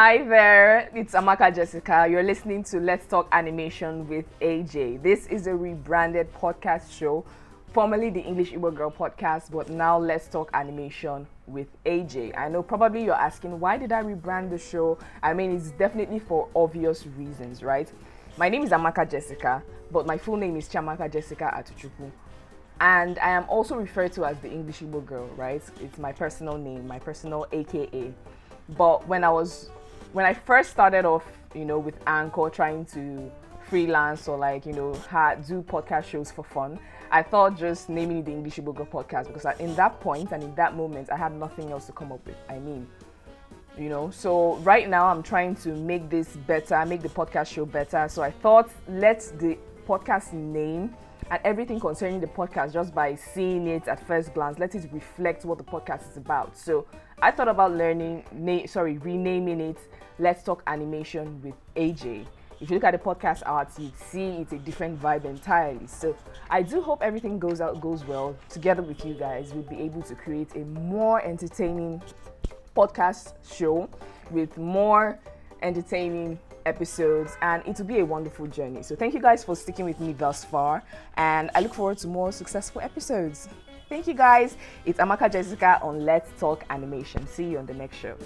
Hi there, it's Amaka Jessica. You're listening to Let's Talk Animation with AJ. This is a rebranded podcast show, formerly the English Igbo Girl podcast, but now Let's Talk Animation with AJ. I know probably you're asking, why did I rebrand the show? I mean, it's definitely for obvious reasons, right? My name is Amaka Jessica, but my full name is Chiamaka Jessica Atuchukwu. And I am also referred to as the English Igbo Girl, right? It's my personal name, my personal AKA. But when I was, when I first started off, you know, with Anchor trying to freelance or like, you know, had, do podcast shows for fun, I thought just naming it the English Igbo podcast because in that point and in that moment, I had nothing else to come up with. I mean, you know, so right now I'm trying to make this better, make the podcast show better. So I thought, let the podcast name and everything concerning the podcast just by seeing it at first glance let it reflect what the podcast is about. So i thought about learning na- sorry renaming it let's talk animation with aj if you look at the podcast art you see it's a different vibe entirely. So i do hope everything goes out goes well. Together with you guys we'll be able to create a more entertaining podcast show with more entertaining episodes and it will be a wonderful journey. So thank you guys for sticking with me thus far and I look forward to more successful episodes. Thank you guys. It's Amaka Jessica on Let's Talk Animation. See you on the next show.